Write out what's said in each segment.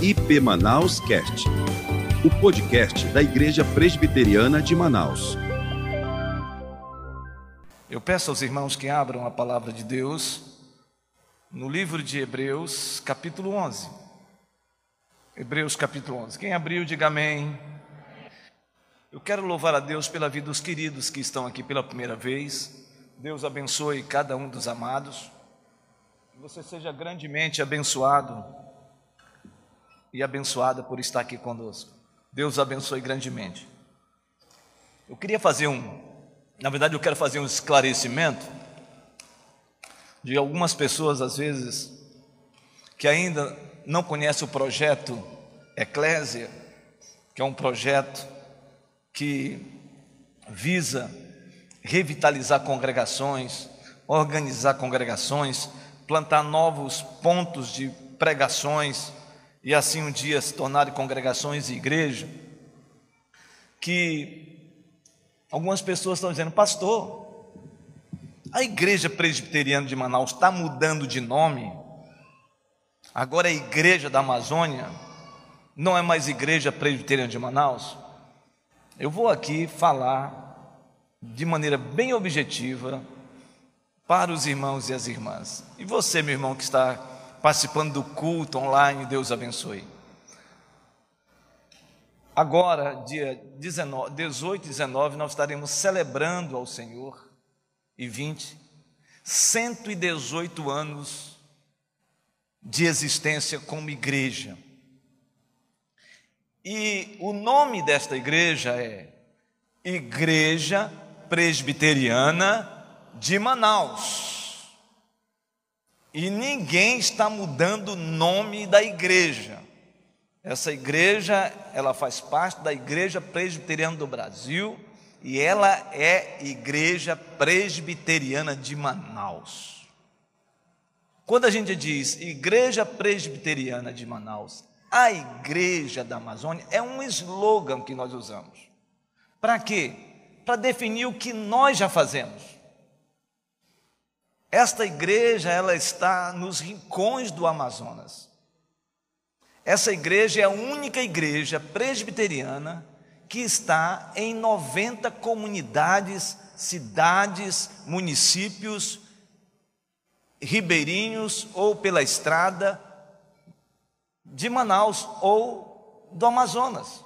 IP Manaus Cast, o podcast da Igreja Presbiteriana de Manaus. Eu peço aos irmãos que abram a palavra de Deus no livro de Hebreus, capítulo 11. Hebreus, capítulo 11. Quem abriu, diga amém. Eu quero louvar a Deus pela vida dos queridos que estão aqui pela primeira vez. Deus abençoe cada um dos amados. Que você seja grandemente abençoado e abençoada por estar aqui conosco. Deus abençoe grandemente. Eu queria fazer um, na verdade, eu quero fazer um esclarecimento de algumas pessoas, às vezes, que ainda não conhecem o projeto Eclésia, que é um projeto que visa revitalizar congregações, organizar congregações, plantar novos pontos de pregações e assim um dia se tornarem congregações e igreja, que algumas pessoas estão dizendo, pastor, a igreja presbiteriana de Manaus está mudando de nome, agora é igreja da Amazônia, não é mais igreja presbiteriana de Manaus? Eu vou aqui falar de maneira bem objetiva para os irmãos e as irmãs. E você, meu irmão, que está participando do culto online, Deus abençoe. Agora, dia 19, 18 e 19, nós estaremos celebrando ao Senhor, e 20, 118 anos de existência como igreja. E o nome desta igreja é Igreja Presbiteriana de Manaus. E ninguém está mudando o nome da igreja. Essa igreja, ela faz parte da Igreja Presbiteriana do Brasil e ela é Igreja Presbiteriana de Manaus. Quando a gente diz Igreja Presbiteriana de Manaus, a Igreja da Amazônia é um slogan que nós usamos. Para quê? Para definir o que nós já fazemos. Esta igreja, ela está nos rincões do Amazonas. Essa igreja é a única igreja presbiteriana que está em 90 comunidades, cidades, municípios, ribeirinhos ou pela estrada de Manaus ou do Amazonas.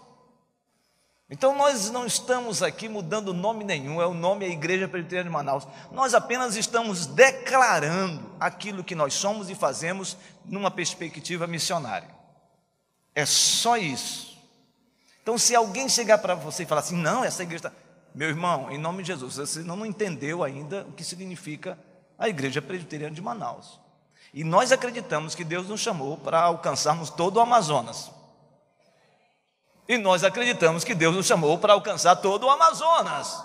Então nós não estamos aqui mudando nome nenhum, é o nome da Igreja Presbiteriana de Manaus. Nós apenas estamos declarando aquilo que nós somos e fazemos numa perspectiva missionária. É só isso. Então, se alguém chegar para você e falar assim, não, essa igreja está. Meu irmão, em nome de Jesus, você não entendeu ainda o que significa a Igreja Presbiteriana de Manaus. E nós acreditamos que Deus nos chamou para alcançarmos todo o Amazonas. E nós acreditamos que Deus nos chamou para alcançar todo o Amazonas.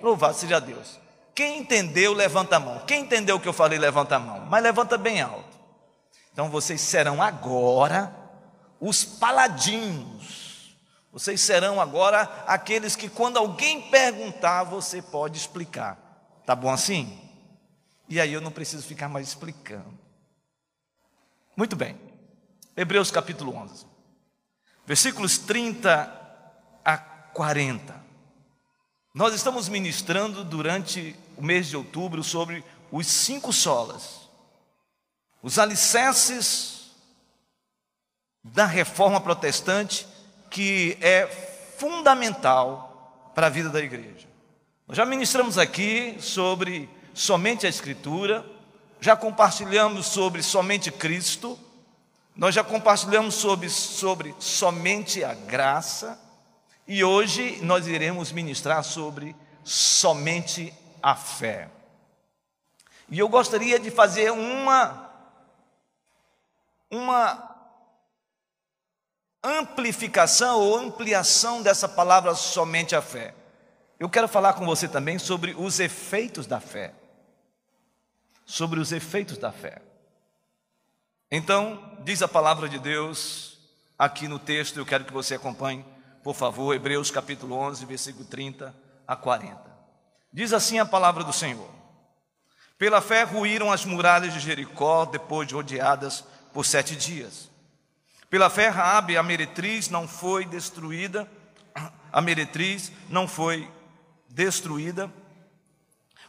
Louvado seja Deus. Quem entendeu, levanta a mão. Quem entendeu o que eu falei, levanta a mão. Mas levanta bem alto. Então vocês serão agora os paladinos. Vocês serão agora aqueles que, quando alguém perguntar, você pode explicar. Tá bom assim? E aí eu não preciso ficar mais explicando. Muito bem. Hebreus capítulo 11 versículos 30 a 40. Nós estamos ministrando durante o mês de outubro sobre os cinco solas, os alicerces da reforma protestante, que é fundamental para a vida da igreja. Nós já ministramos aqui sobre somente a Escritura, já compartilhamos sobre somente Cristo nós já compartilhamos sobre, sobre somente a graça e hoje nós iremos ministrar sobre somente a fé. E eu gostaria de fazer uma uma amplificação ou ampliação dessa palavra somente a fé. Eu quero falar com você também sobre os efeitos da fé. Sobre os efeitos da fé. Então, diz a palavra de Deus aqui no texto, eu quero que você acompanhe, por favor, Hebreus capítulo 11, versículo 30 a 40. Diz assim a palavra do Senhor: Pela fé ruíram as muralhas de Jericó depois de rodeadas por sete dias. Pela fé, Raabe, a meretriz, não foi destruída, a meretriz não foi destruída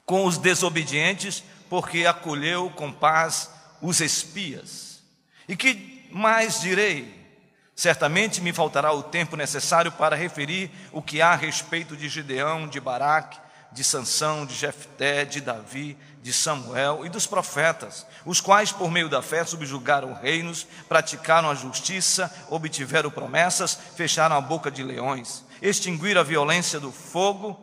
com os desobedientes, porque acolheu com paz os espias. E que mais direi? Certamente me faltará o tempo necessário para referir o que há a respeito de Gideão, de Baraque, de Sansão, de Jefté, de Davi, de Samuel e dos profetas, os quais por meio da fé subjugaram reinos, praticaram a justiça, obtiveram promessas, fecharam a boca de leões, extinguiram a violência do fogo,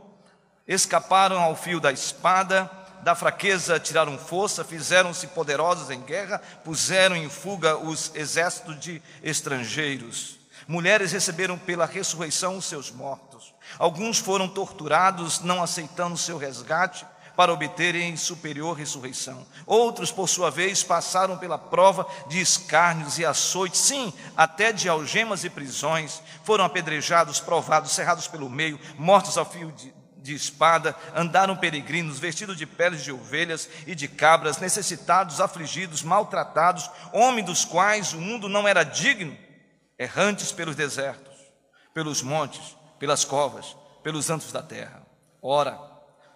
escaparam ao fio da espada, da fraqueza tiraram força, fizeram-se poderosos em guerra, puseram em fuga os exércitos de estrangeiros. Mulheres receberam pela ressurreição os seus mortos. Alguns foram torturados, não aceitando seu resgate, para obterem superior ressurreição. Outros, por sua vez, passaram pela prova de escárnios e açoites, sim, até de algemas e prisões. Foram apedrejados, provados, cerrados pelo meio, mortos ao fio de, de espada, andaram peregrinos, vestidos de peles de ovelhas e de cabras, necessitados, afligidos, maltratados, homens dos quais o mundo não era digno, errantes pelos desertos, pelos montes, pelas covas, pelos santos da terra. Ora,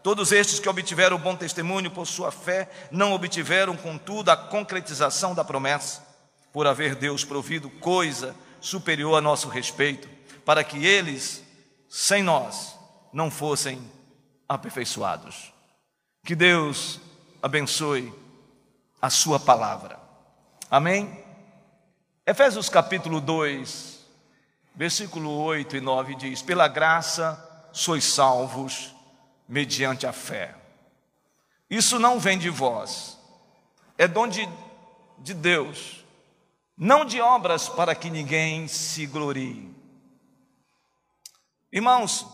todos estes que obtiveram bom testemunho por sua fé, não obtiveram, contudo, a concretização da promessa, por haver Deus provido coisa superior a nosso respeito, para que eles, sem nós, não fossem aperfeiçoados. Que Deus abençoe a Sua palavra. Amém? Efésios capítulo 2, versículo 8 e 9 diz: Pela graça sois salvos mediante a fé. Isso não vem de vós, é dom de, de Deus, não de obras para que ninguém se glorie. Irmãos,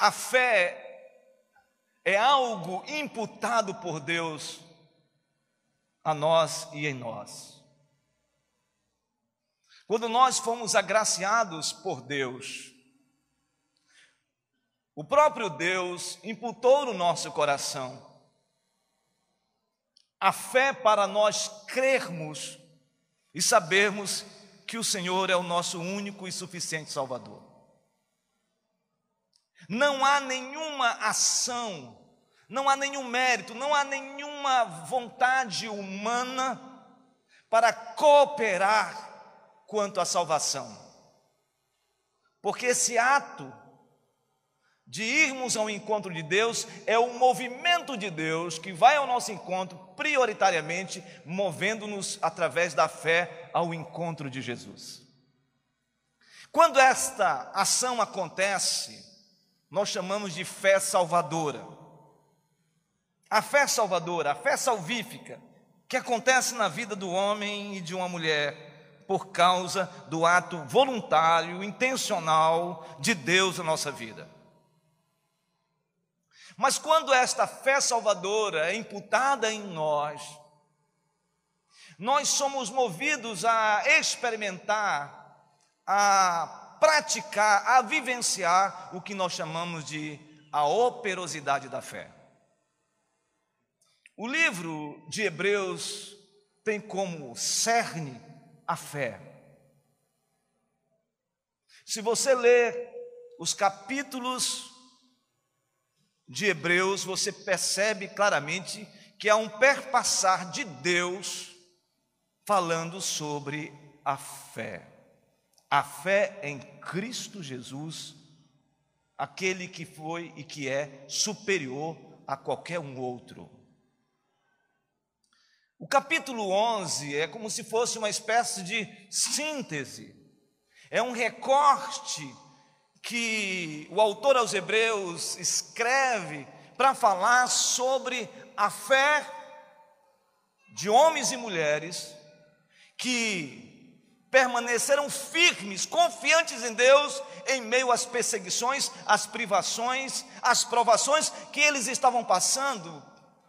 A fé é algo imputado por Deus a nós e em nós. Quando nós fomos agraciados por Deus, o próprio Deus imputou no nosso coração a fé para nós crermos e sabermos que o Senhor é o nosso único e suficiente Salvador. Não há nenhuma ação, não há nenhum mérito, não há nenhuma vontade humana para cooperar quanto à salvação. Porque esse ato de irmos ao encontro de Deus é o movimento de Deus que vai ao nosso encontro, prioritariamente movendo-nos através da fé ao encontro de Jesus. Quando esta ação acontece, nós chamamos de fé salvadora. A fé salvadora, a fé salvífica, que acontece na vida do homem e de uma mulher por causa do ato voluntário, intencional de Deus na nossa vida. Mas quando esta fé salvadora é imputada em nós, nós somos movidos a experimentar, a praticar, a vivenciar o que nós chamamos de a operosidade da fé. O livro de Hebreus tem como cerne a fé. Se você ler os capítulos de Hebreus, você percebe claramente que há um perpassar de Deus falando sobre a fé. A fé em Cristo Jesus, aquele que foi e que é superior a qualquer um outro. O capítulo 11 é como se fosse uma espécie de síntese, é um recorte que o autor aos Hebreus escreve para falar sobre a fé de homens e mulheres que permaneceram firmes, confiantes em Deus, em meio às perseguições, às privações, às provações que eles estavam passando.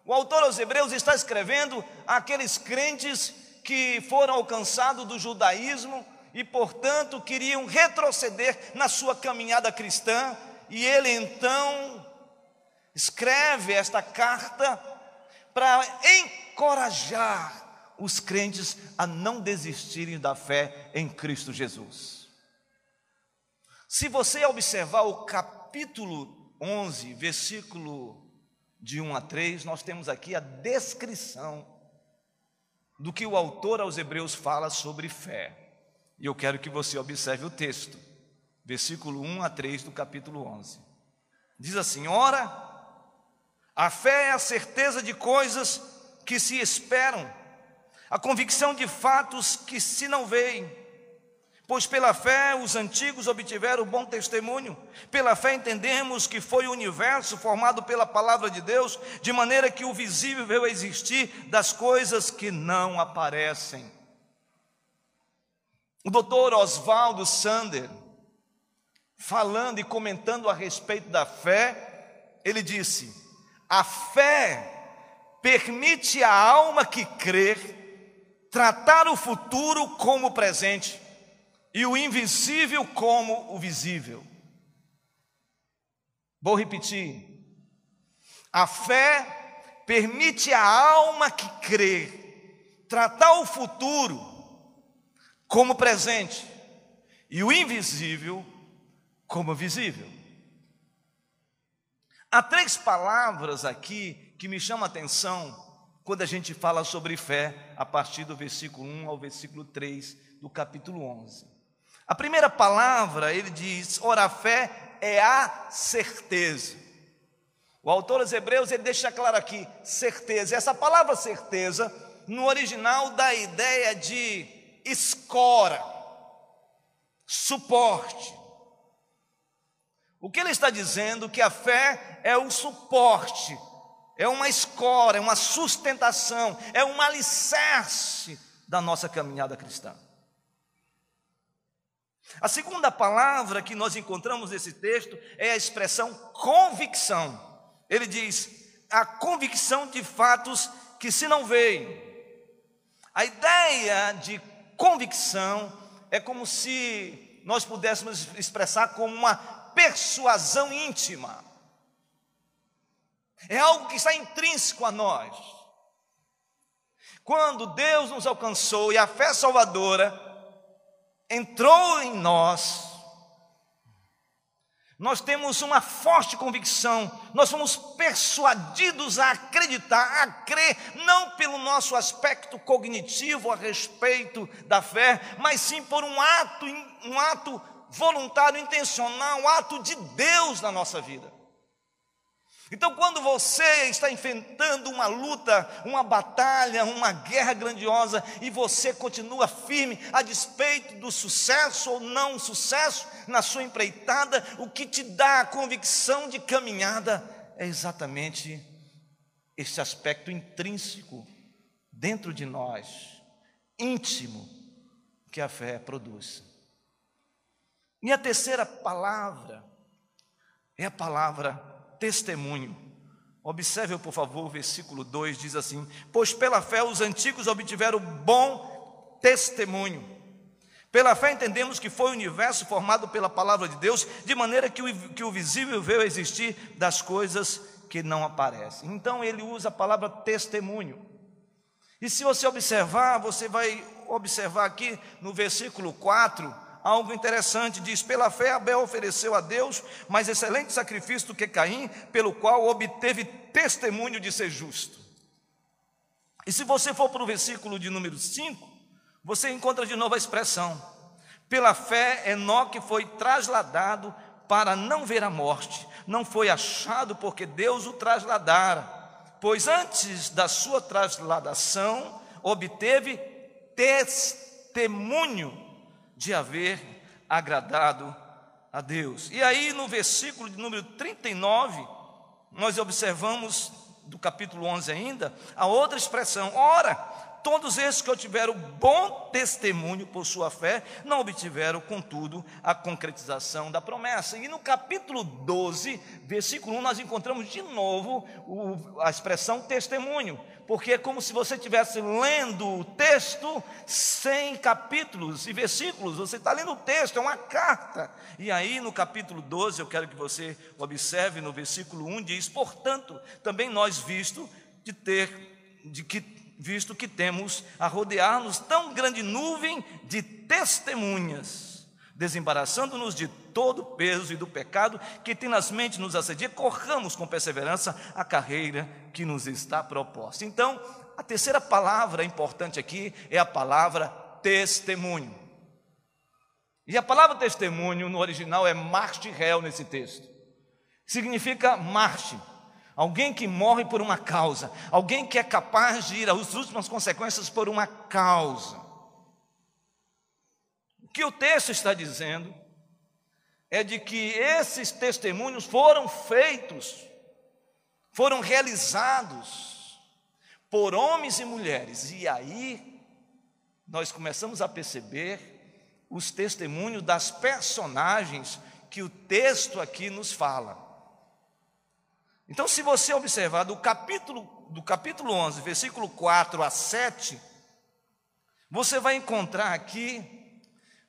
O autor aos Hebreus está escrevendo aqueles crentes que foram alcançados do judaísmo e, portanto, queriam retroceder na sua caminhada cristã, e ele então escreve esta carta para encorajar os crentes a não desistirem da fé em Cristo Jesus. Se você observar o capítulo 11, versículo de 1 a 3, nós temos aqui a descrição do que o autor aos Hebreus fala sobre fé. E eu quero que você observe o texto, versículo 1 a 3 do capítulo 11. Diz assim: Ora, a fé é a certeza de coisas que se esperam a convicção de fatos que se não veem. Pois pela fé os antigos obtiveram bom testemunho. Pela fé entendemos que foi o universo formado pela palavra de Deus, de maneira que o visível veio a existir das coisas que não aparecem. O doutor Oswaldo Sander, falando e comentando a respeito da fé, ele disse: a fé permite à alma que crer tratar o futuro como o presente e o invisível como o visível. Vou repetir. A fé permite à alma que crê tratar o futuro como presente e o invisível como visível. Há três palavras aqui que me chamam a atenção quando a gente fala sobre fé, a partir do versículo 1 ao versículo 3 do capítulo 11. A primeira palavra, ele diz: ora, a fé é a certeza. O autor dos Hebreus, ele deixa claro aqui, certeza. Essa palavra certeza, no original, dá a ideia de escora, suporte. O que ele está dizendo? Que a fé é o suporte é uma escora, é uma sustentação, é um alicerce da nossa caminhada cristã. A segunda palavra que nós encontramos nesse texto é a expressão convicção. Ele diz: a convicção de fatos que se não veem. A ideia de convicção é como se nós pudéssemos expressar como uma persuasão íntima. É algo que está intrínseco a nós. Quando Deus nos alcançou e a fé salvadora entrou em nós, nós temos uma forte convicção, nós somos persuadidos a acreditar, a crer, não pelo nosso aspecto cognitivo a respeito da fé, mas sim por um ato, um ato voluntário, intencional, um ato de Deus na nossa vida. Então, quando você está enfrentando uma luta, uma batalha, uma guerra grandiosa e você continua firme a despeito do sucesso ou não sucesso na sua empreitada, o que te dá a convicção de caminhada é exatamente esse aspecto intrínseco dentro de nós, íntimo, que a fé produz. E a terceira palavra é a palavra testemunho. Observe, por favor, o versículo 2 diz assim: Pois pela fé os antigos obtiveram bom testemunho. Pela fé entendemos que foi o universo formado pela palavra de Deus, de maneira que o, que o visível veio a existir das coisas que não aparecem. Então ele usa a palavra testemunho. E se você observar, você vai observar aqui no versículo 4, algo interessante, diz: Pela fé Abel ofereceu a Deus mais excelente sacrifício do que Caim, pelo qual obteve testemunho de ser justo. E se você for para o versículo de número 5, você encontra de novo a expressão: Pela fé Enoque foi trasladado para não ver a morte, não foi achado porque Deus o trasladara, pois antes da sua trasladação obteve testemunho de haver agradado a Deus. E aí no versículo de número 39, nós observamos do capítulo 11 ainda, a outra expressão: ora, todos esses que obtiveram bom testemunho por sua fé, não obtiveram, contudo, a concretização da promessa. E no capítulo 12, versículo 1, nós encontramos de novo o, a expressão testemunho porque é como se você estivesse lendo o texto sem capítulos e versículos, você está lendo o texto, é uma carta. E aí no capítulo 12, eu quero que você observe no versículo 1, diz: Portanto, também nós, visto de ter, de que visto que temos a rodear-nos tão grande nuvem de testemunhas, desembaraçando-nos de todo o peso e do pecado que tenazmente nos assedia, corramos com perseverança a carreira que nos está proposta. Então, a terceira palavra importante aqui é a palavra testemunho. E a palavra testemunho no original é réu nesse texto. Significa marche, alguém que morre por uma causa, alguém que é capaz de ir às últimas consequências por uma causa. O que o texto está dizendo é de que esses testemunhos foram feitos, foram realizados por homens e mulheres, e aí nós começamos a perceber os testemunhos das personagens que o texto aqui nos fala. Então, se você observar do capítulo, do capítulo 11, versículo 4 a 7, você vai encontrar aqui,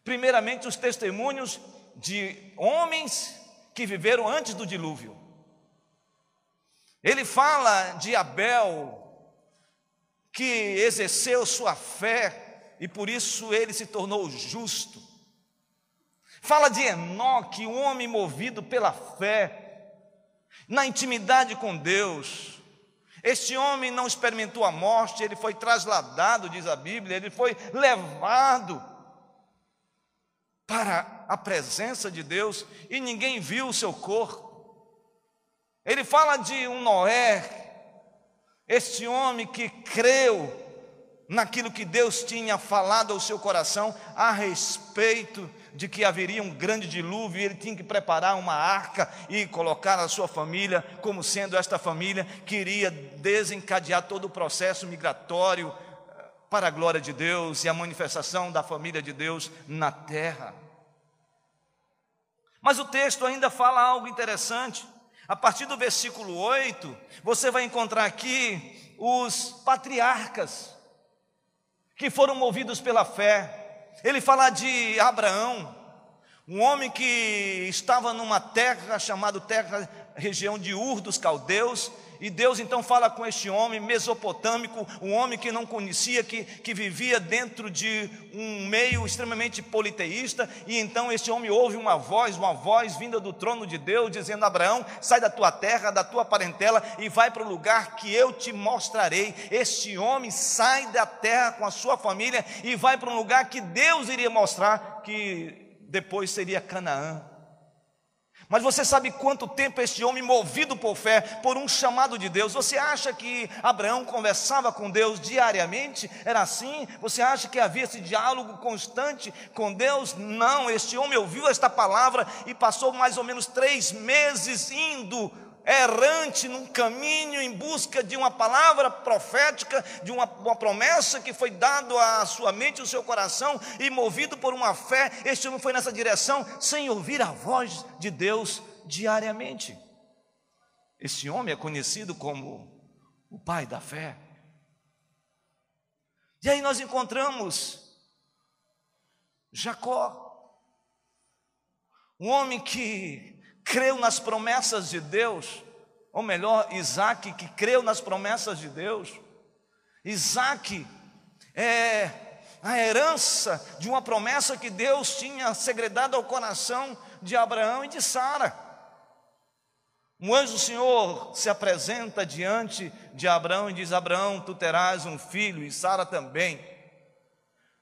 primeiramente, os testemunhos de homens que viveram antes do dilúvio. Ele fala de Abel, que exerceu sua fé e por isso ele se tornou justo. Fala de Enoque, um homem movido pela fé, na intimidade com Deus. Este homem não experimentou a morte, ele foi trasladado, diz a Bíblia, ele foi levado para a presença de Deus e ninguém viu o seu corpo. Ele fala de um Noé, este homem que creu naquilo que Deus tinha falado ao seu coração a respeito de que haveria um grande dilúvio e ele tinha que preparar uma arca e colocar a sua família como sendo esta família que iria desencadear todo o processo migratório eh, para a glória de Deus e a manifestação da família de Deus na terra. Mas o texto ainda fala algo interessante. A partir do versículo 8, você vai encontrar aqui os patriarcas que foram movidos pela fé. Ele fala de Abraão, um homem que estava numa terra chamada terra região de Ur dos caldeus, e Deus então fala com este homem mesopotâmico, um homem que não conhecia, que, que vivia dentro de um meio extremamente politeísta, e então este homem ouve uma voz, uma voz vinda do trono de Deus, dizendo: Abraão, sai da tua terra, da tua parentela e vai para o lugar que eu te mostrarei. Este homem sai da terra com a sua família e vai para um lugar que Deus iria mostrar, que depois seria Canaã. Mas você sabe quanto tempo este homem, movido por fé, por um chamado de Deus, você acha que Abraão conversava com Deus diariamente? Era assim? Você acha que havia esse diálogo constante com Deus? Não, este homem ouviu esta palavra e passou mais ou menos três meses indo errante num caminho em busca de uma palavra profética, de uma, uma promessa que foi dada à sua mente ao seu coração, e movido por uma fé, este homem foi nessa direção sem ouvir a voz de Deus diariamente. Esse homem é conhecido como o pai da fé. E aí nós encontramos Jacó, um homem que creu nas promessas de Deus, ou melhor, Isaac, que creu nas promessas de Deus. Isaac é a herança de uma promessa que Deus tinha segredado ao coração de Abraão e de Sara. Um anjo do Senhor se apresenta diante de Abraão e diz: Abraão, tu terás um filho, e Sara também.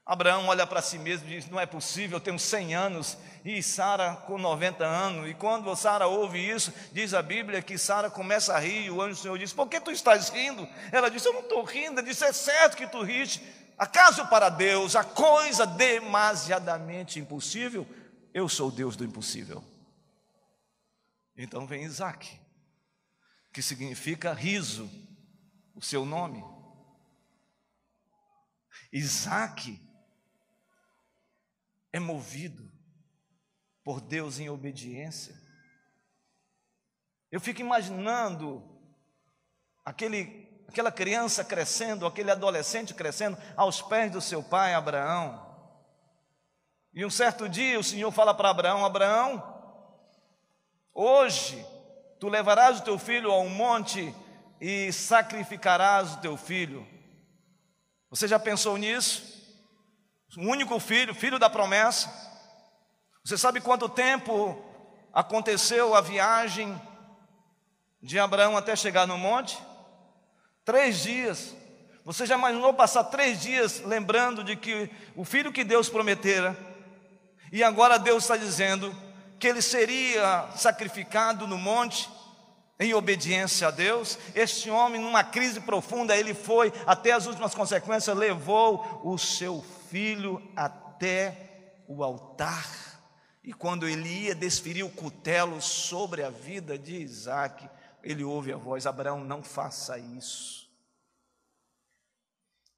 Abraão olha para si mesmo e diz: Não é possível, eu tenho 100 anos e Sara com 90 anos. E quando Sara ouve isso, diz a Bíblia que Sara começa a rir. E o anjo do Senhor diz: Por que tu estás rindo? Ela disse: Eu não estou rindo. Ele disse: É certo que tu riste. Acaso para Deus a coisa demasiadamente impossível? Eu sou o Deus do impossível. Então vem Isaac, que significa riso, o seu nome. Isaac é movido por Deus em obediência. Eu fico imaginando aquele, aquela criança crescendo, aquele adolescente crescendo aos pés do seu pai Abraão. E um certo dia o Senhor fala para Abraão: Abraão, hoje tu levarás o teu filho a um monte e sacrificarás o teu filho. Você já pensou nisso? O único filho, filho da promessa. Você sabe quanto tempo aconteceu a viagem de Abraão até chegar no monte? Três dias. Você já imaginou passar três dias lembrando de que o filho que Deus prometera, e agora Deus está dizendo que ele seria sacrificado no monte em obediência a Deus? Este homem, numa crise profunda, ele foi até as últimas consequências, levou o seu filho até o altar. E quando ele ia desferir o cutelo sobre a vida de Isaac, ele ouve a voz: Abraão, não faça isso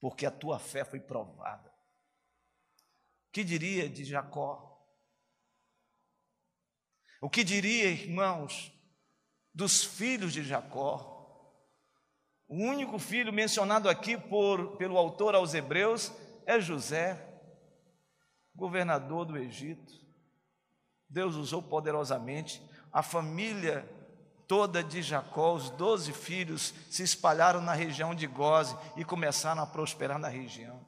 porque a tua fé foi provada. O que diria de Jacó? O que diria, irmãos, dos filhos de Jacó? O único filho mencionado aqui por, pelo autor aos Hebreus é José, governador do Egito. Deus usou poderosamente a família toda de Jacó, os doze filhos se espalharam na região de Goze e começaram a prosperar na região.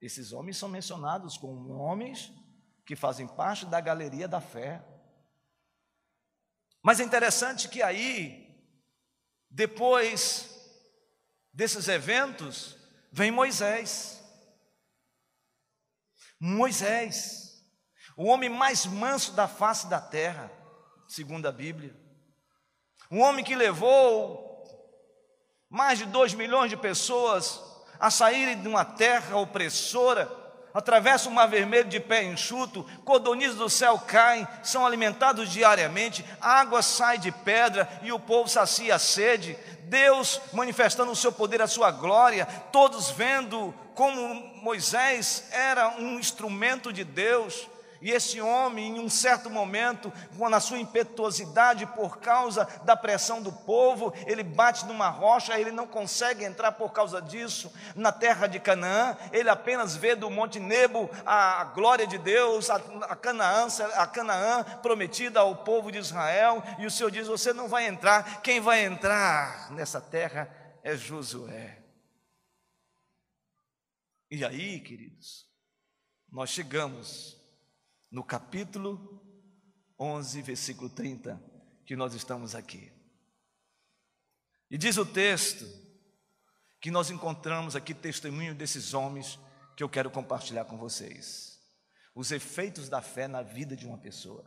Esses homens são mencionados como homens que fazem parte da galeria da fé. Mas é interessante que aí, depois desses eventos, vem Moisés. Moisés, o homem mais manso da face da terra segundo a Bíblia. Um homem que levou mais de dois milhões de pessoas a saírem de uma terra opressora, atravessa o mar vermelho de pé enxuto, codornizes do céu caem, são alimentados diariamente, água sai de pedra e o povo sacia a sede. Deus manifestando o seu poder, a sua glória, todos vendo como Moisés era um instrumento de Deus. E esse homem, em um certo momento, na sua impetuosidade, por causa da pressão do povo, ele bate numa rocha, ele não consegue entrar por causa disso na terra de Canaã, ele apenas vê do Monte Nebo a, glória de Deus, a, Canaã, a Canaã prometida ao povo de Israel, e o Senhor diz: Você não vai entrar, quem vai entrar nessa terra é Josué. E aí, queridos, nós chegamos no capítulo 11, versículo 30, que nós estamos aqui. E diz o texto que nós encontramos aqui testemunho desses homens que eu quero compartilhar com vocês. Os efeitos da fé na vida de uma pessoa.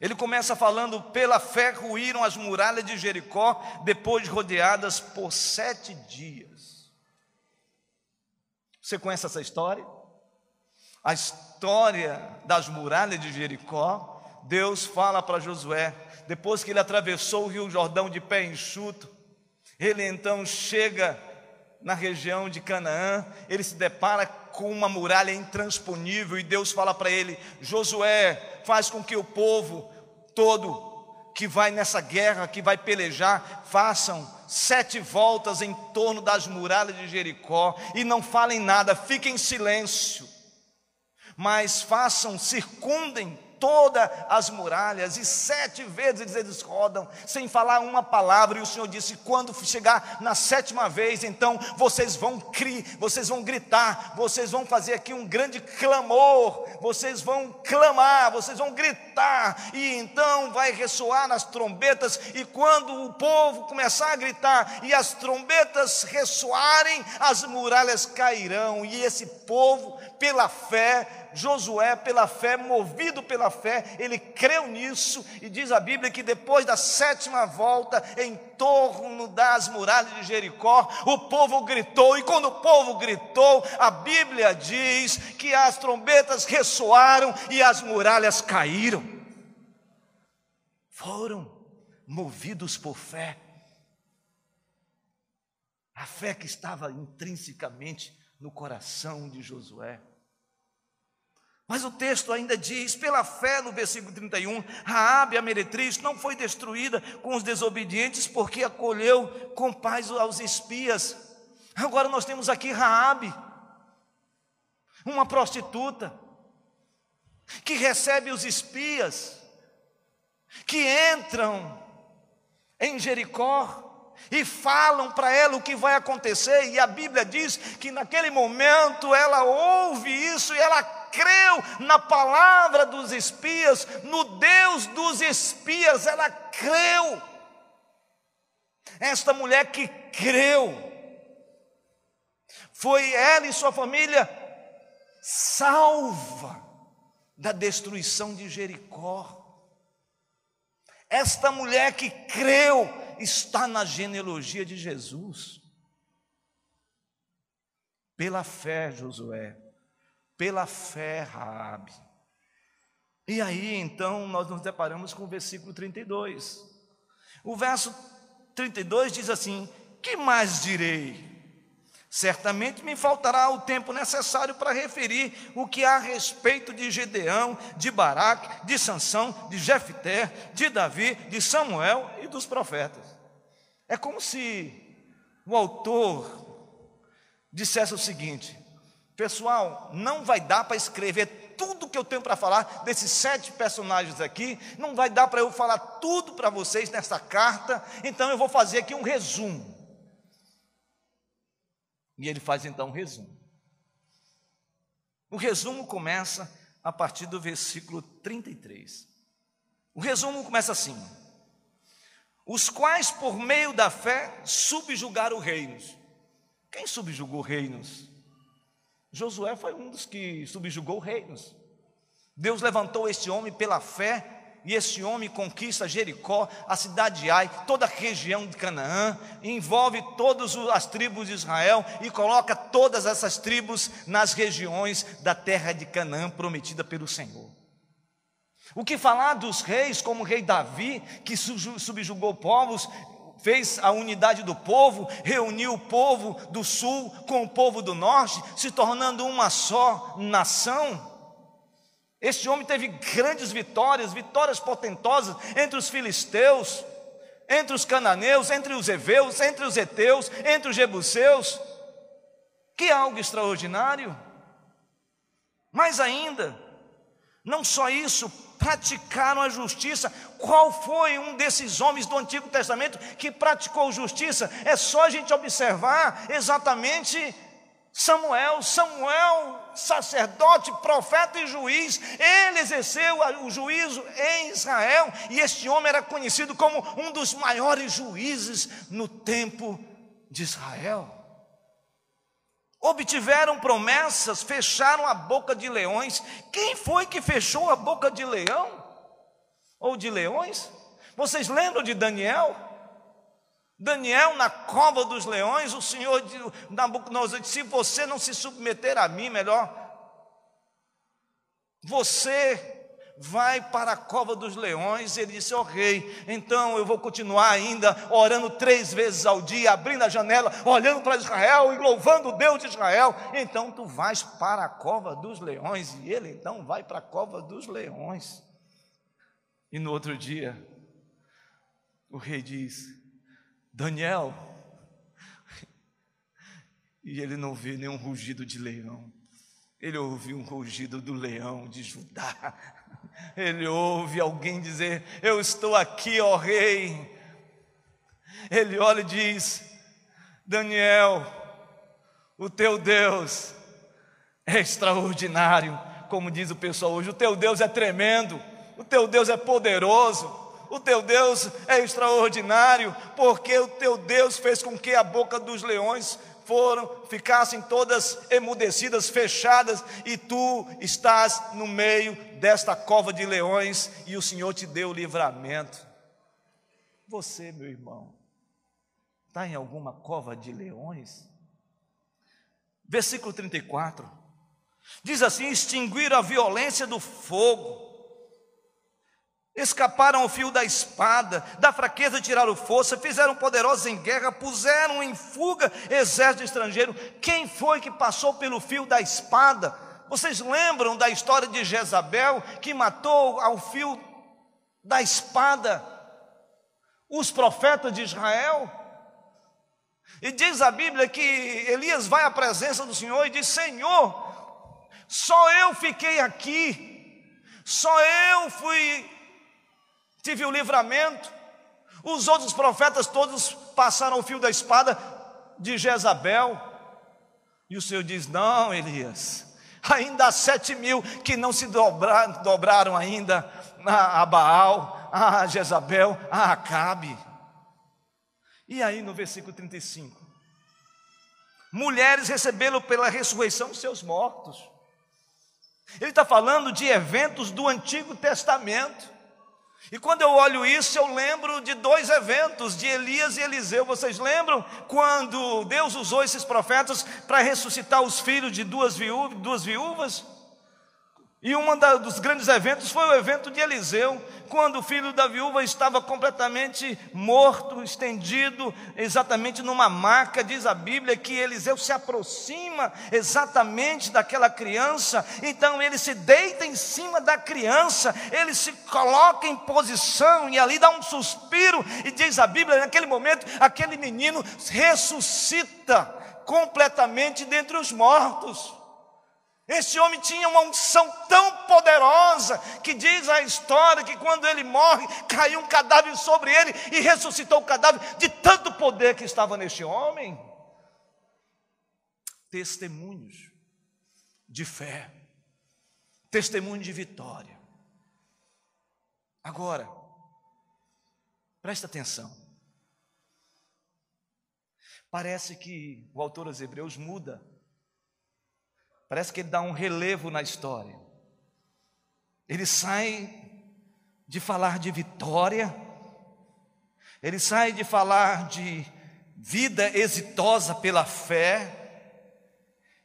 Ele começa falando: pela fé ruíram as muralhas de Jericó, depois rodeadas por sete dias. Você conhece essa história? A história das muralhas de Jericó, Deus fala para Josué, depois que ele atravessou o rio Jordão de pé enxuto, ele então chega na região de Canaã, ele se depara com uma muralha intransponível e Deus fala para ele: Josué, faz com que o povo todo que vai nessa guerra, que vai pelejar, façam sete voltas em torno das muralhas de Jericó e não falem nada, fiquem em silêncio mas façam, circundem todas as muralhas, e sete vezes eles rodam, sem falar uma palavra, e o Senhor disse: quando chegar na sétima vez, então vocês vão criar, vocês vão gritar, vocês vão fazer aqui um grande clamor, vocês vão clamar, vocês vão gritar, e então vai ressoar nas trombetas, e quando o povo começar a gritar e as trombetas ressoarem, as muralhas cairão, e esse povo, pela fé, Josué, pela fé, movido pela fé, ele creu nisso, e diz a Bíblia que depois da sétima volta, em torno das muralhas de Jericó, o povo gritou, e quando o povo gritou, a Bíblia diz que as trombetas ressoaram e as muralhas caíram. Foram movidos por fé. A fé que estava intrinsecamente no coração de Josué. Mas o texto ainda diz, pela fé, no versículo 31, Raabe, a meretriz, não foi destruída com os desobedientes, porque acolheu com paz aos espias. Agora nós temos aqui Raabe, uma prostituta, que recebe os espias, que entram em Jericó, e falam para ela o que vai acontecer, e a Bíblia diz que naquele momento ela ouve isso e ela creu na palavra dos espias, no Deus dos espias, ela creu. Esta mulher que creu, foi ela e sua família salva da destruição de Jericó. Esta mulher que creu está na genealogia de Jesus. Pela fé, Josué, pela fé, Raabe. E aí, então, nós nos deparamos com o versículo 32. O verso 32 diz assim: Que mais direi? Certamente me faltará o tempo necessário para referir o que há a respeito de Gedeão, de Baraque, de Sansão, de Jefté, de Davi, de Samuel e dos profetas. É como se o autor dissesse o seguinte: Pessoal, não vai dar para escrever tudo que eu tenho para falar desses sete personagens aqui, não vai dar para eu falar tudo para vocês nessa carta, então eu vou fazer aqui um resumo. E ele faz então um resumo. O resumo começa a partir do versículo 33. O resumo começa assim: Os quais, por meio da fé, subjugaram reinos. Quem subjugou reinos? Josué foi um dos que subjugou reinos. Deus levantou este homem pela fé e esse homem conquista Jericó, a cidade de Ai, toda a região de Canaã, envolve todas as tribos de Israel e coloca todas essas tribos nas regiões da terra de Canaã prometida pelo Senhor. O que falar dos reis, como o rei Davi, que subjugou povos, fez a unidade do povo, reuniu o povo do sul com o povo do norte, se tornando uma só nação. Este homem teve grandes vitórias, vitórias potentosas entre os filisteus, entre os cananeus, entre os heveus, entre os heteus, entre os jebuseus. Que algo extraordinário! Mais ainda, não só isso, praticaram a justiça. Qual foi um desses homens do Antigo Testamento que praticou justiça? É só a gente observar exatamente Samuel, Samuel, sacerdote, profeta e juiz, ele exerceu o juízo em Israel, e este homem era conhecido como um dos maiores juízes no tempo de Israel. Obtiveram promessas, fecharam a boca de leões. Quem foi que fechou a boca de leão? Ou de leões? Vocês lembram de Daniel? Daniel, na cova dos leões, o Senhor Nabucodonosor disse: se você não se submeter a mim, melhor, você vai para a cova dos leões. Ele disse: Ó rei, então eu vou continuar ainda orando três vezes ao dia, abrindo a janela, olhando para Israel e louvando o Deus de Israel. Então tu vais para a cova dos leões. E ele então vai para a cova dos leões. E no outro dia, o rei diz: Daniel. E ele não vê nenhum rugido de leão. Ele ouviu um rugido do leão de Judá. Ele ouve alguém dizer: Eu estou aqui, ó rei. Ele olha e diz: Daniel, o teu Deus é extraordinário, como diz o pessoal hoje. O teu Deus é tremendo, o teu Deus é poderoso o teu Deus é extraordinário, porque o teu Deus fez com que a boca dos leões foram, ficassem todas emudecidas, fechadas, e tu estás no meio desta cova de leões, e o Senhor te deu o livramento. Você, meu irmão, está em alguma cova de leões? Versículo 34 diz assim: extinguir a violência do fogo Escaparam ao fio da espada, da fraqueza tiraram força, fizeram poderosos em guerra, puseram em fuga exército estrangeiro. Quem foi que passou pelo fio da espada? Vocês lembram da história de Jezabel que matou ao fio da espada os profetas de Israel? E diz a Bíblia que Elias vai à presença do Senhor e diz: Senhor, só eu fiquei aqui, só eu fui tive o livramento. Os outros profetas todos passaram o fio da espada de Jezabel. E o Senhor diz: Não, Elias, ainda há sete mil que não se dobraram, dobraram ainda a Baal, a Jezabel, a Acabe. E aí no versículo 35: Mulheres receberam pela ressurreição seus mortos. Ele está falando de eventos do Antigo Testamento. E quando eu olho isso, eu lembro de dois eventos, de Elias e Eliseu. Vocês lembram quando Deus usou esses profetas para ressuscitar os filhos de duas viúvas? Duas viúvas? E um dos grandes eventos foi o evento de Eliseu, quando o filho da viúva estava completamente morto, estendido, exatamente numa maca. Diz a Bíblia que Eliseu se aproxima exatamente daquela criança, então ele se deita em cima da criança, ele se coloca em posição e ali dá um suspiro, e diz a Bíblia, naquele momento, aquele menino ressuscita completamente dentre os mortos. Esse homem tinha uma unção tão poderosa que diz a história que quando ele morre, caiu um cadáver sobre ele e ressuscitou o cadáver de tanto poder que estava neste homem. Testemunhos de fé, testemunho de vitória. Agora, presta atenção. Parece que o autor aos Hebreus muda Parece que ele dá um relevo na história. Ele sai de falar de vitória, ele sai de falar de vida exitosa pela fé,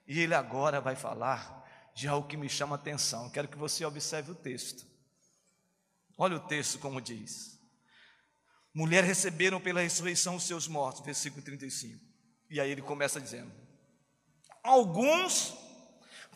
e ele agora vai falar de algo que me chama a atenção. Quero que você observe o texto. Olha o texto como diz. Mulher receberam pela ressurreição os seus mortos, versículo 35. E aí ele começa dizendo: Alguns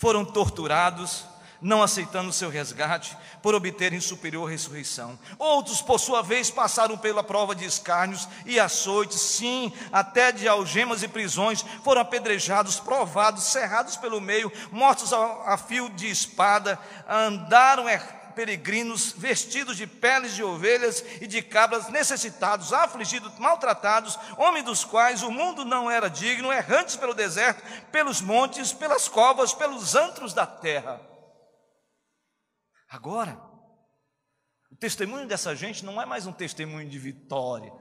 foram torturados, não aceitando seu resgate, por obterem superior ressurreição. Outros, por sua vez, passaram pela prova de escárnios e açoites, sim, até de algemas e prisões, foram apedrejados, provados, cerrados pelo meio, mortos a, fio de espada, andaram er peregrinos vestidos de peles de ovelhas e de cabras, necessitados, afligidos, maltratados, homens dos quais o mundo não era digno, errantes pelo deserto, pelos montes, pelas covas, pelos antros da terra. Agora, o testemunho dessa gente não é mais um testemunho de vitória,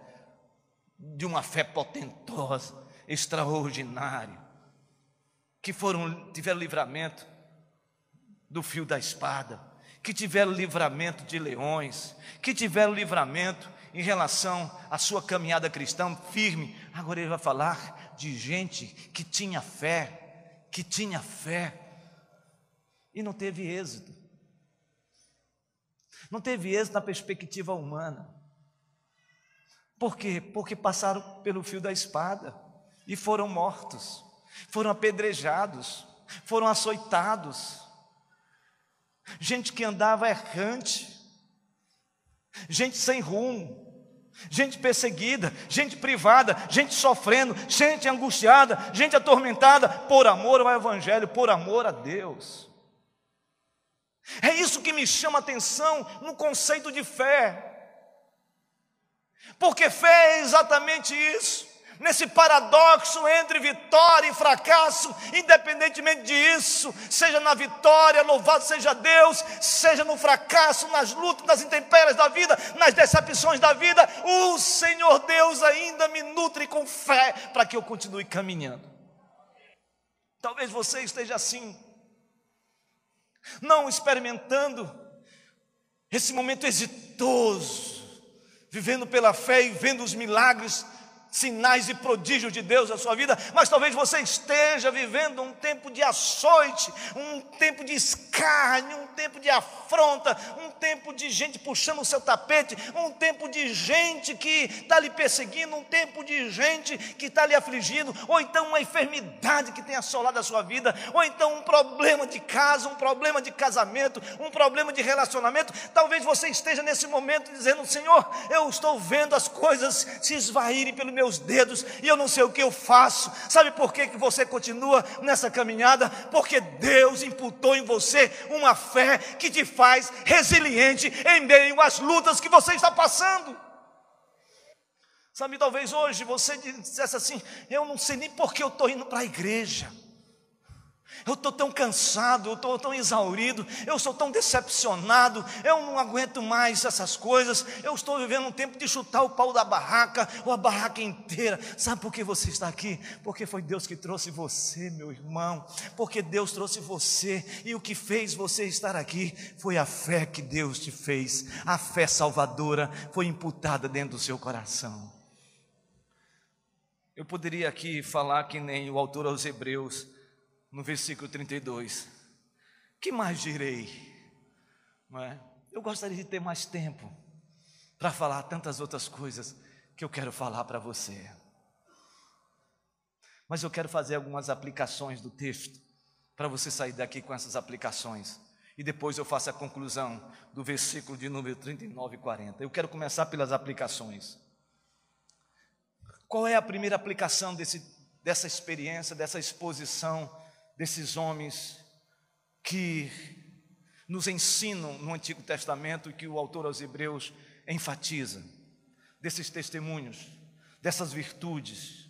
de uma fé potentosa, extraordinária, que foram tiveram livramento do fio da espada que tiveram livramento de leões, que tiveram livramento em relação à sua caminhada cristã firme. Agora ele vai falar de gente que tinha fé, que tinha fé e não teve êxito. Não teve êxito na perspectiva humana. Por quê? Porque passaram pelo fio da espada e foram mortos, foram apedrejados, foram açoitados gente que andava errante, gente sem rumo, gente perseguida, gente privada, gente sofrendo, gente angustiada, gente atormentada por amor ao Evangelho, por amor a Deus. É isso que me chama a atenção no conceito de fé, porque fé é exatamente isso nesse paradoxo entre vitória e fracasso, independentemente disso, seja na vitória, louvado seja Deus, seja no fracasso, nas lutas, nas intempéries da vida, nas decepções da vida, o Senhor Deus ainda me nutre com fé para que eu continue caminhando. Talvez você esteja assim, não experimentando esse momento exitoso, vivendo pela fé e vendo os milagres sinais e prodígios de Deus na sua vida, mas talvez você esteja vivendo um tempo de açoite, um tempo de escárnio, um tempo de afronta, um tempo de gente puxando o seu tapete, um tempo de gente que está lhe perseguindo, um tempo de gente que está lhe afligindo, ou então uma enfermidade que tem assolado a sua vida, ou então um problema de casa, um problema de casamento, um problema de relacionamento. Talvez você esteja nesse momento dizendo: Senhor, eu estou vendo as coisas se esvaírem pelo meu meus dedos e eu não sei o que eu faço. Sabe por que, que você continua nessa caminhada? Porque Deus imputou em você uma fé que te faz resiliente em meio às lutas que você está passando. Sabe, talvez hoje você dissesse assim: eu não sei nem por que eu estou indo para a igreja. Eu estou tão cansado, eu estou tão exaurido, eu sou tão decepcionado, eu não aguento mais essas coisas, eu estou vivendo um tempo de chutar o pau da barraca, ou a barraca inteira. Sabe por que você está aqui? Porque foi Deus que trouxe você, meu irmão, porque Deus trouxe você, e o que fez você estar aqui foi a fé que Deus te fez, a fé salvadora foi imputada dentro do seu coração. Eu poderia aqui falar que nem o autor aos Hebreus, no versículo 32. Que mais direi? Não é? Eu gostaria de ter mais tempo para falar tantas outras coisas que eu quero falar para você. Mas eu quero fazer algumas aplicações do texto para você sair daqui com essas aplicações. E depois eu faço a conclusão do versículo de número 39 e 40. Eu quero começar pelas aplicações. Qual é a primeira aplicação desse, dessa experiência, dessa exposição desses homens que nos ensinam no Antigo Testamento e que o autor aos Hebreus enfatiza, desses testemunhos, dessas virtudes.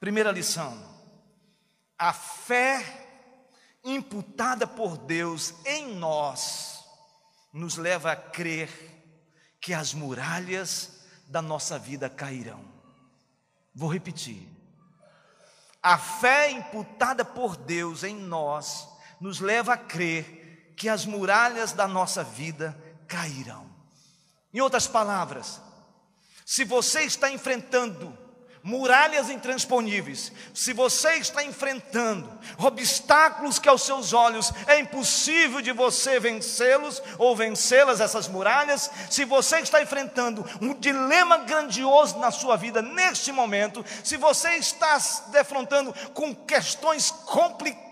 Primeira lição: a fé imputada por Deus em nós nos leva a crer que as muralhas da nossa vida cairão. Vou repetir. A fé imputada por Deus em nós nos leva a crer que as muralhas da nossa vida cairão. Em outras palavras, se você está enfrentando muralhas intransponíveis, se você está enfrentando obstáculos que aos seus olhos é impossível de você vencê-los ou vencê-las, essas muralhas, se você está enfrentando um dilema grandioso na sua vida neste momento, se você está se defrontando com questões complicadas,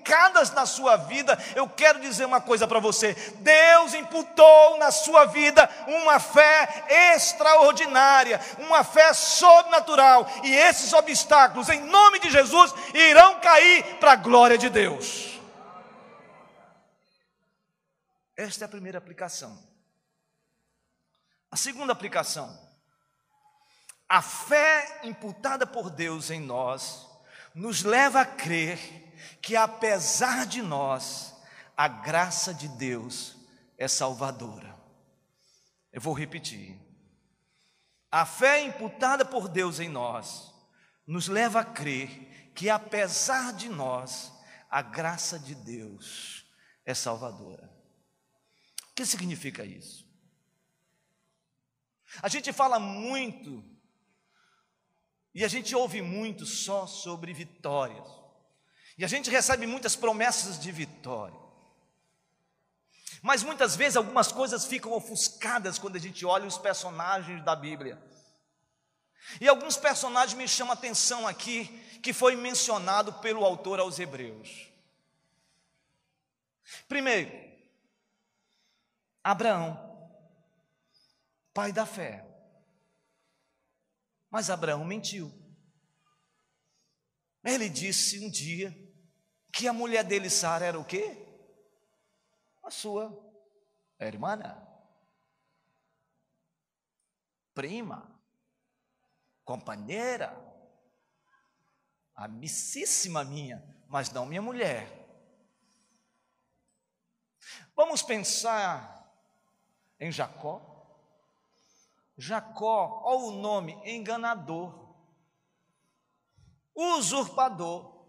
na sua vida, eu quero dizer uma coisa para você: Deus imputou na sua vida uma fé extraordinária, uma fé sobrenatural, e esses obstáculos, em nome de Jesus, irão cair para a glória de Deus. Esta é a primeira aplicação. A segunda aplicação, a fé imputada por Deus em nós, nos leva a crer que apesar de nós, a graça de Deus é salvadora. Eu vou repetir. A fé imputada por Deus em nós nos leva a crer que apesar de nós, a graça de Deus é salvadora. O que significa isso? A gente fala muito e a gente ouve muito só sobre vitórias. E a gente recebe muitas promessas de vitória. Mas muitas vezes algumas coisas ficam ofuscadas quando a gente olha os personagens da Bíblia. E alguns personagens me chamam a atenção aqui, que foi mencionado pelo autor aos Hebreus. Primeiro, Abraão, pai da fé. Mas Abraão mentiu. Ele disse um dia que a mulher dele, Sara, era o quê? A sua irmã, prima, companheira, amicíssima minha, mas não minha mulher. Vamos pensar em Jacó. Jacó, olha o nome, enganador, usurpador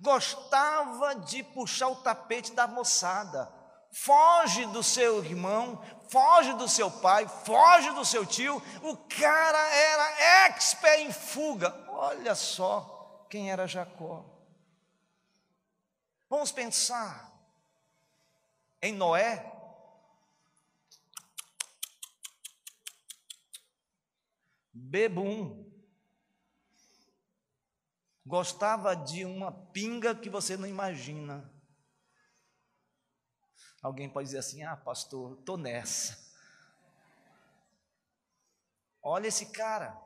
gostava de puxar o tapete da moçada. Foge do seu irmão, foge do seu pai, foge do seu tio. O cara era expert em fuga. Olha só quem era Jacó. Vamos pensar em Noé. Bebum gostava de uma pinga que você não imagina. Alguém pode dizer assim: ah, pastor, estou nessa. Olha esse cara.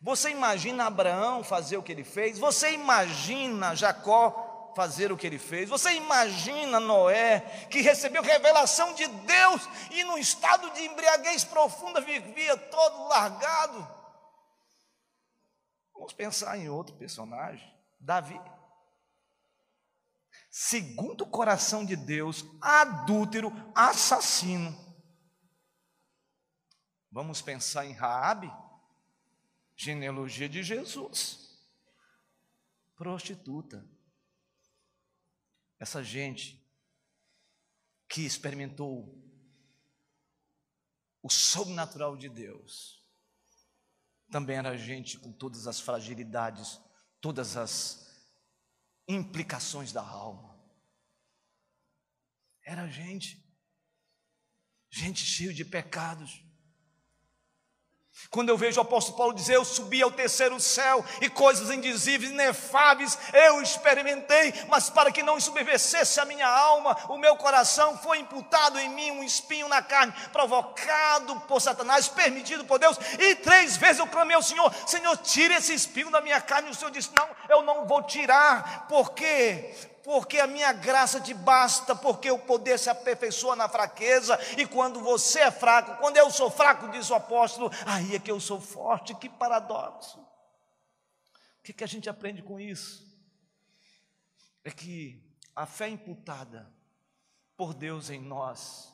Você imagina Abraão fazer o que ele fez? Você imagina Jacó fazer o que ele fez. Você imagina Noé, que recebeu revelação de Deus e num estado de embriaguez profunda vivia todo largado. Vamos pensar em outro personagem, Davi. Segundo o coração de Deus, adúltero, assassino. Vamos pensar em Raabe, genealogia de Jesus. Prostituta. Essa gente que experimentou o sobrenatural de Deus, também era gente com todas as fragilidades, todas as implicações da alma. Era gente, gente cheio de pecados, quando eu vejo o apóstolo Paulo dizer, eu subi ao terceiro céu e coisas indizíveis, inefáveis, eu experimentei, mas para que não ensubevecesse a minha alma, o meu coração foi imputado em mim um espinho na carne, provocado por Satanás, permitido por Deus, e três vezes eu clamei ao Senhor: Senhor, tire esse espinho da minha carne. E o Senhor disse: Não, eu não vou tirar, porque porque a minha graça te basta, porque o poder se aperfeiçoa na fraqueza, e quando você é fraco, quando eu sou fraco, diz o apóstolo, aí é que eu sou forte, que paradoxo. O que, que a gente aprende com isso? É que a fé imputada por Deus em nós,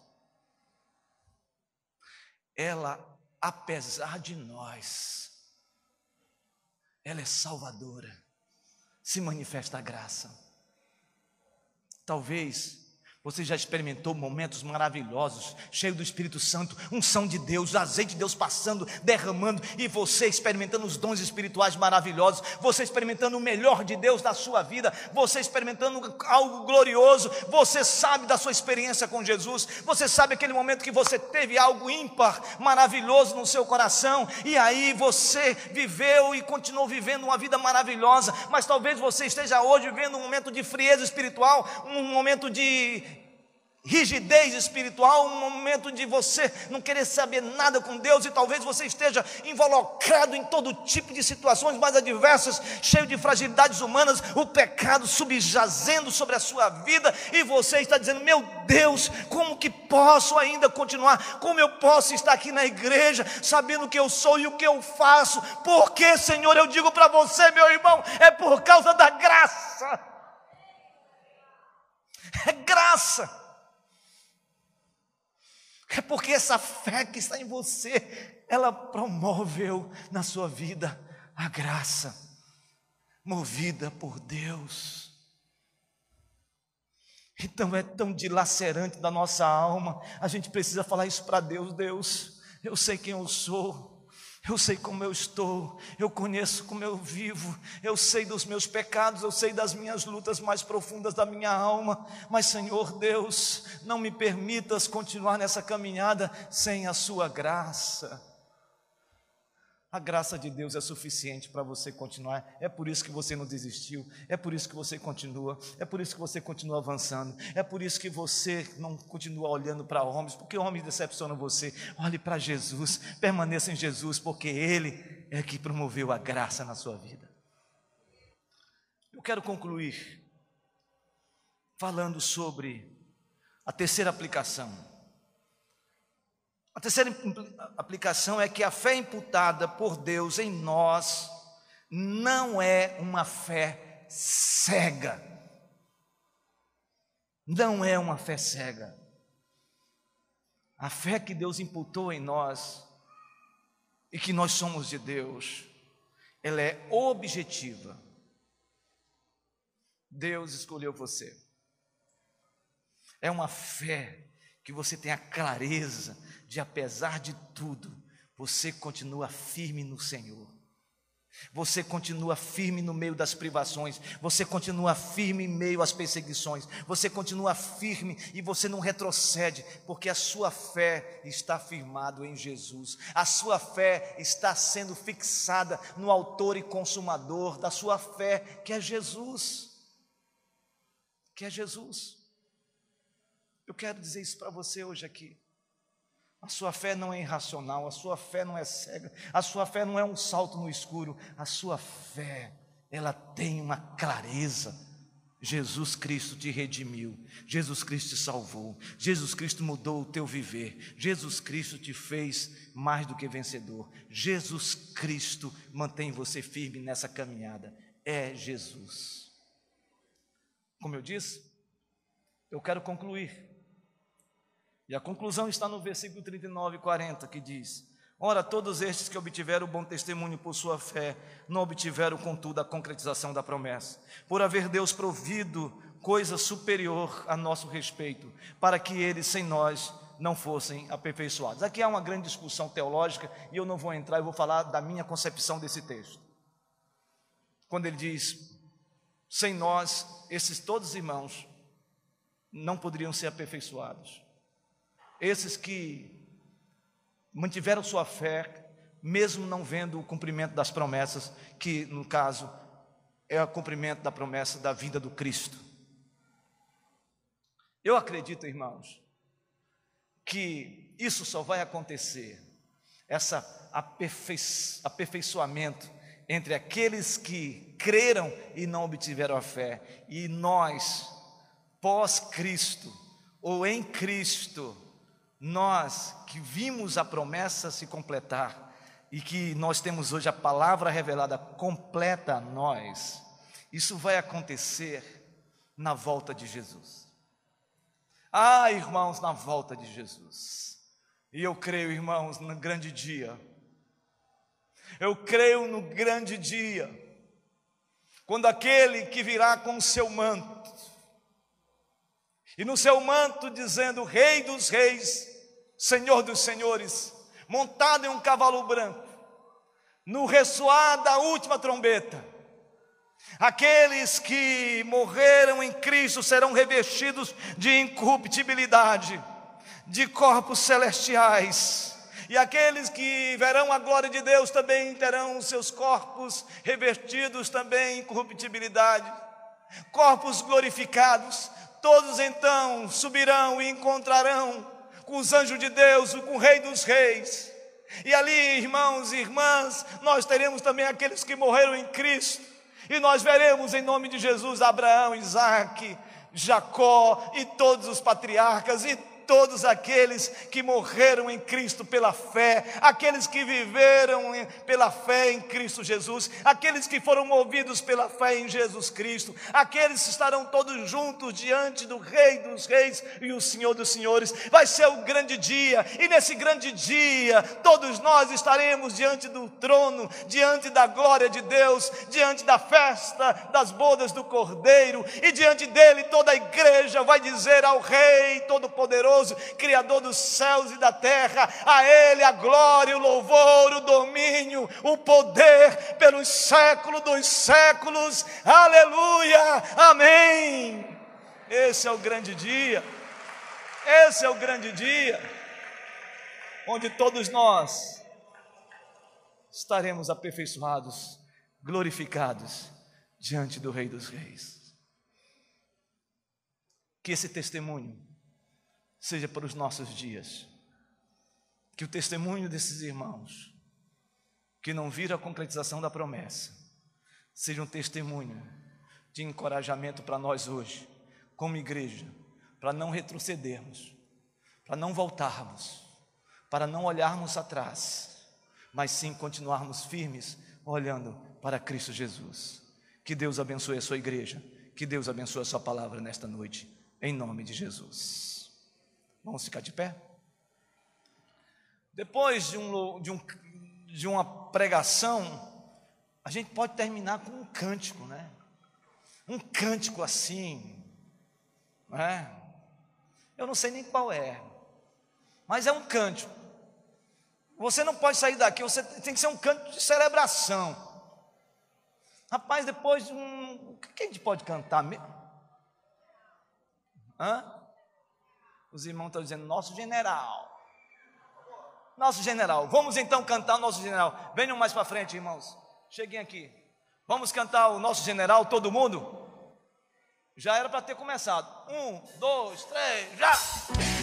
ela, apesar de nós, ela é salvadora, se manifesta a graça. Talvez você já experimentou momentos maravilhosos, cheio do Espírito Santo, unção de Deus, azeite de Deus passando, derramando, e você experimentando os dons espirituais maravilhosos, você experimentando o melhor de Deus da sua vida, você experimentando algo glorioso, você sabe da sua experiência com Jesus, você sabe aquele momento que você teve algo ímpar, maravilhoso no seu coração, e aí você viveu e continuou vivendo uma vida maravilhosa, mas talvez você esteja hoje vivendo um momento de frieza espiritual, um momento de rigidez espiritual, um momento de você não querer saber nada com Deus e talvez você esteja involucrado em todo tipo de situações mais adversas, cheio de fragilidades humanas, o pecado subjazendo sobre a sua vida e você está dizendo: "Meu Deus, como que posso ainda continuar? Como eu posso estar aqui na igreja sabendo o que eu sou e o que eu faço? Porque, Senhor, eu digo para você, meu irmão, é por causa da graça. É graça. É porque essa fé que está em você, ela promoveu na sua vida a graça, movida por Deus. Então é tão dilacerante da nossa alma, a gente precisa falar isso para Deus: Deus, eu sei quem eu sou, eu sei como eu estou, eu conheço como eu vivo, eu sei dos meus pecados, eu sei das minhas lutas mais profundas da minha alma, mas Senhor Deus, não me permitas continuar nessa caminhada sem a Sua graça. A graça de Deus é suficiente para você continuar. É por isso que você não desistiu. É por isso que você continua. É por isso que você continua avançando. É por isso que você não continua olhando para homens, porque homens decepcionam você. Olhe para Jesus. Permaneça em Jesus, porque Ele é que promoveu a graça na sua vida. Eu quero concluir falando sobre a terceira aplicação a terceira aplicação é que a fé imputada por Deus em nós não é uma fé cega. Não é uma fé cega. A fé que Deus imputou em nós e que nós somos de Deus, ela é objetiva. Deus escolheu você. É uma fé que você tem a clareza de apesar de tudo, você continua firme no Senhor. Você continua firme no meio das privações, você continua firme em meio às perseguições, você continua firme e você não retrocede, porque a sua fé está firmada em Jesus, a sua fé está sendo fixada no Autor e Consumador da sua fé, que é Jesus. Que é Jesus. Eu quero dizer isso para você hoje aqui. A sua fé não é irracional, a sua fé não é cega, a sua fé não é um salto no escuro, a sua fé, ela tem uma clareza, Jesus Cristo te redimiu, Jesus Cristo te salvou, Jesus Cristo mudou o teu viver, Jesus Cristo te fez mais do que vencedor, Jesus Cristo mantém você firme nessa caminhada, é Jesus. Como eu disse, eu quero concluir, e a conclusão está no versículo 39 e 40 que diz: Ora, todos estes que obtiveram bom testemunho por sua fé, não obtiveram, contudo, a concretização da promessa, por haver Deus provido coisa superior a nosso respeito, para que eles, sem nós, não fossem aperfeiçoados. Aqui há uma grande discussão teológica e eu não vou entrar, eu vou falar da minha concepção desse texto. Quando ele diz: sem nós, esses todos irmãos não poderiam ser aperfeiçoados. Esses que mantiveram sua fé, mesmo não vendo o cumprimento das promessas, que no caso é o cumprimento da promessa da vida do Cristo. Eu acredito, irmãos, que isso só vai acontecer, essa aperfeiçoamento entre aqueles que creram e não obtiveram a fé, e nós, pós-Cristo, ou em Cristo, nós que vimos a promessa se completar e que nós temos hoje a palavra revelada completa a nós, isso vai acontecer na volta de Jesus. Ah, irmãos, na volta de Jesus. E eu creio, irmãos, no grande dia. Eu creio no grande dia, quando aquele que virá com o seu manto, e no seu manto dizendo: Rei dos Reis, Senhor dos Senhores, montado em um cavalo branco, no ressoar da última trombeta, aqueles que morreram em Cristo serão revestidos de incorruptibilidade, de corpos celestiais. E aqueles que verão a glória de Deus também terão seus corpos revestidos também em incorruptibilidade, corpos glorificados. Todos então subirão e encontrarão com os anjos de Deus, com o Rei dos Reis. E ali, irmãos e irmãs, nós teremos também aqueles que morreram em Cristo. E nós veremos em nome de Jesus Abraão, Isaac, Jacó e todos os patriarcas e todos aqueles que morreram em Cristo pela fé, aqueles que viveram pela fé em Cristo Jesus, aqueles que foram movidos pela fé em Jesus Cristo, aqueles que estarão todos juntos diante do Rei dos Reis e o Senhor dos Senhores. Vai ser o grande dia, e nesse grande dia, todos nós estaremos diante do trono, diante da glória de Deus, diante da festa das bodas do Cordeiro, e diante dele toda a igreja vai dizer ao Rei Todo-Poderoso Criador dos céus e da terra, a Ele a glória, o louvor, o domínio, o poder pelos séculos dos séculos, aleluia, amém. Esse é o grande dia, esse é o grande dia, onde todos nós estaremos aperfeiçoados, glorificados diante do Rei dos Reis. Que esse testemunho seja para os nossos dias. Que o testemunho desses irmãos, que não viram a concretização da promessa, seja um testemunho de encorajamento para nós hoje, como igreja, para não retrocedermos, para não voltarmos, para não olharmos atrás, mas sim continuarmos firmes, olhando para Cristo Jesus. Que Deus abençoe a sua igreja, que Deus abençoe a sua palavra nesta noite, em nome de Jesus. Vamos ficar de pé? Depois de, um, de, um, de uma pregação, a gente pode terminar com um cântico, né? Um cântico assim, né? Eu não sei nem qual é, mas é um cântico. Você não pode sair daqui, você tem que ser um canto de celebração. Rapaz, depois de um. O que a gente pode cantar mesmo? Hã? Os irmãos estão dizendo, nosso general. Nosso general. Vamos então cantar o nosso general. Venham mais para frente, irmãos. Cheguem aqui. Vamos cantar o nosso general, todo mundo? Já era para ter começado. Um, dois, três, já!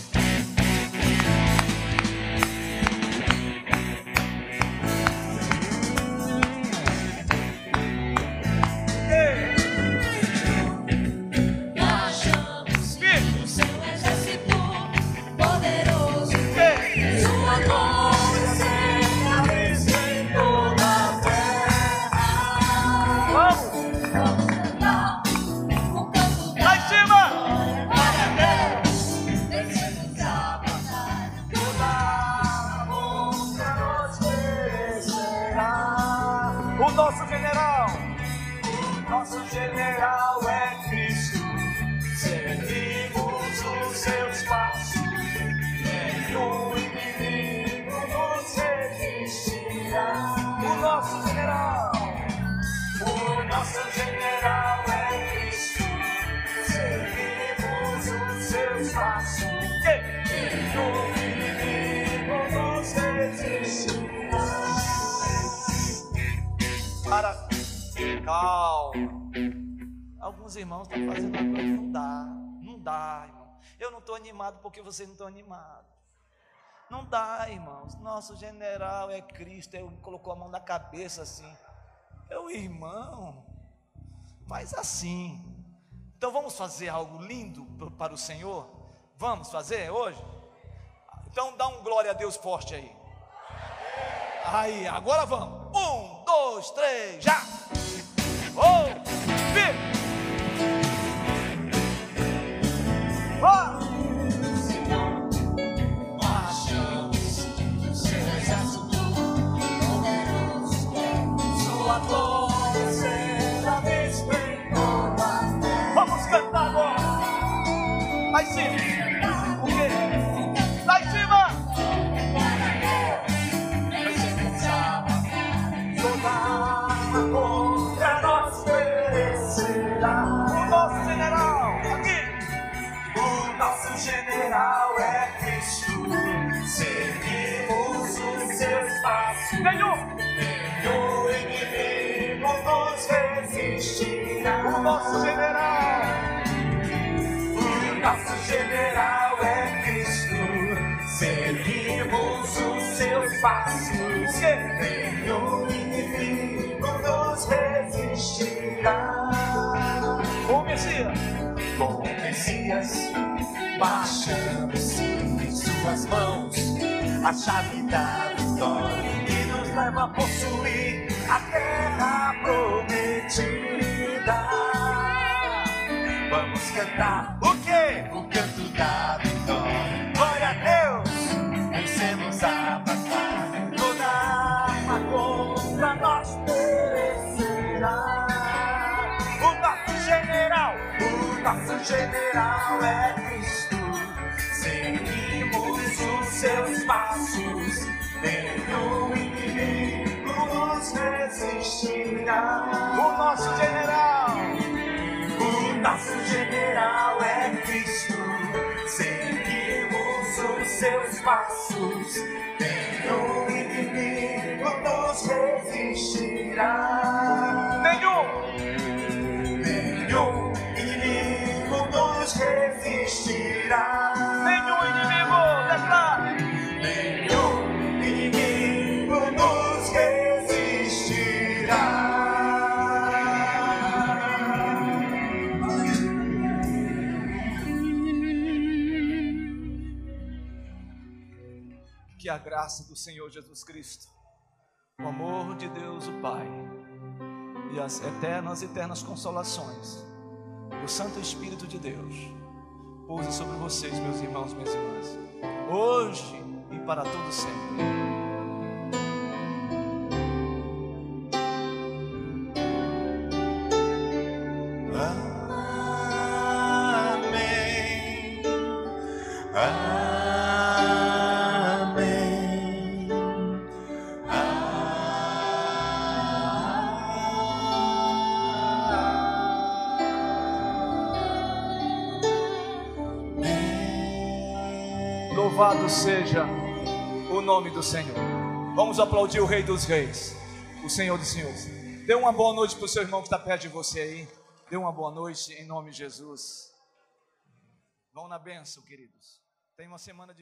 Yeah. Irmãos estão fazendo uma coisa não dá. Não dá, irmão. Eu não estou animado porque vocês não estão animados. Não dá, irmãos. Nosso general é Cristo. Ele colocou a mão na cabeça assim. O irmão. Mas assim. Então vamos fazer algo lindo para o Senhor? Vamos fazer hoje? Então dá um glória a Deus forte aí. Aí, agora vamos. Um, dois, três, já! sin. Seus passos. Nenhum inimigo nos resistirá. O Messias. Com o Messias, baixamos em suas mãos a chave da vitória que nos leva a possuir a terra prometida. Vamos cantar o quê? O canto da o nosso general é Cristo. Seguimos os seus passos. Nenhum inimigo nos resistirá. O nosso general. O nosso general é Cristo. Seguimos os seus passos. Nenhum inimigo nos resistirá. Resistirá. Nenhum inimigo, declara. Nenhum inimigo nos Que a graça do Senhor Jesus Cristo, o amor de Deus o Pai e as eternas, eternas consolações do Santo Espírito de Deus pouse sobre vocês, meus irmãos, minhas irmãs, hoje e para todo sempre. Louvado seja o nome do Senhor. Vamos aplaudir o Rei dos Reis, o Senhor dos Senhores. Dê uma boa noite para o seu irmão que está perto de você aí. Dê uma boa noite em nome de Jesus. Vão na bênção, queridos. Tem uma semana de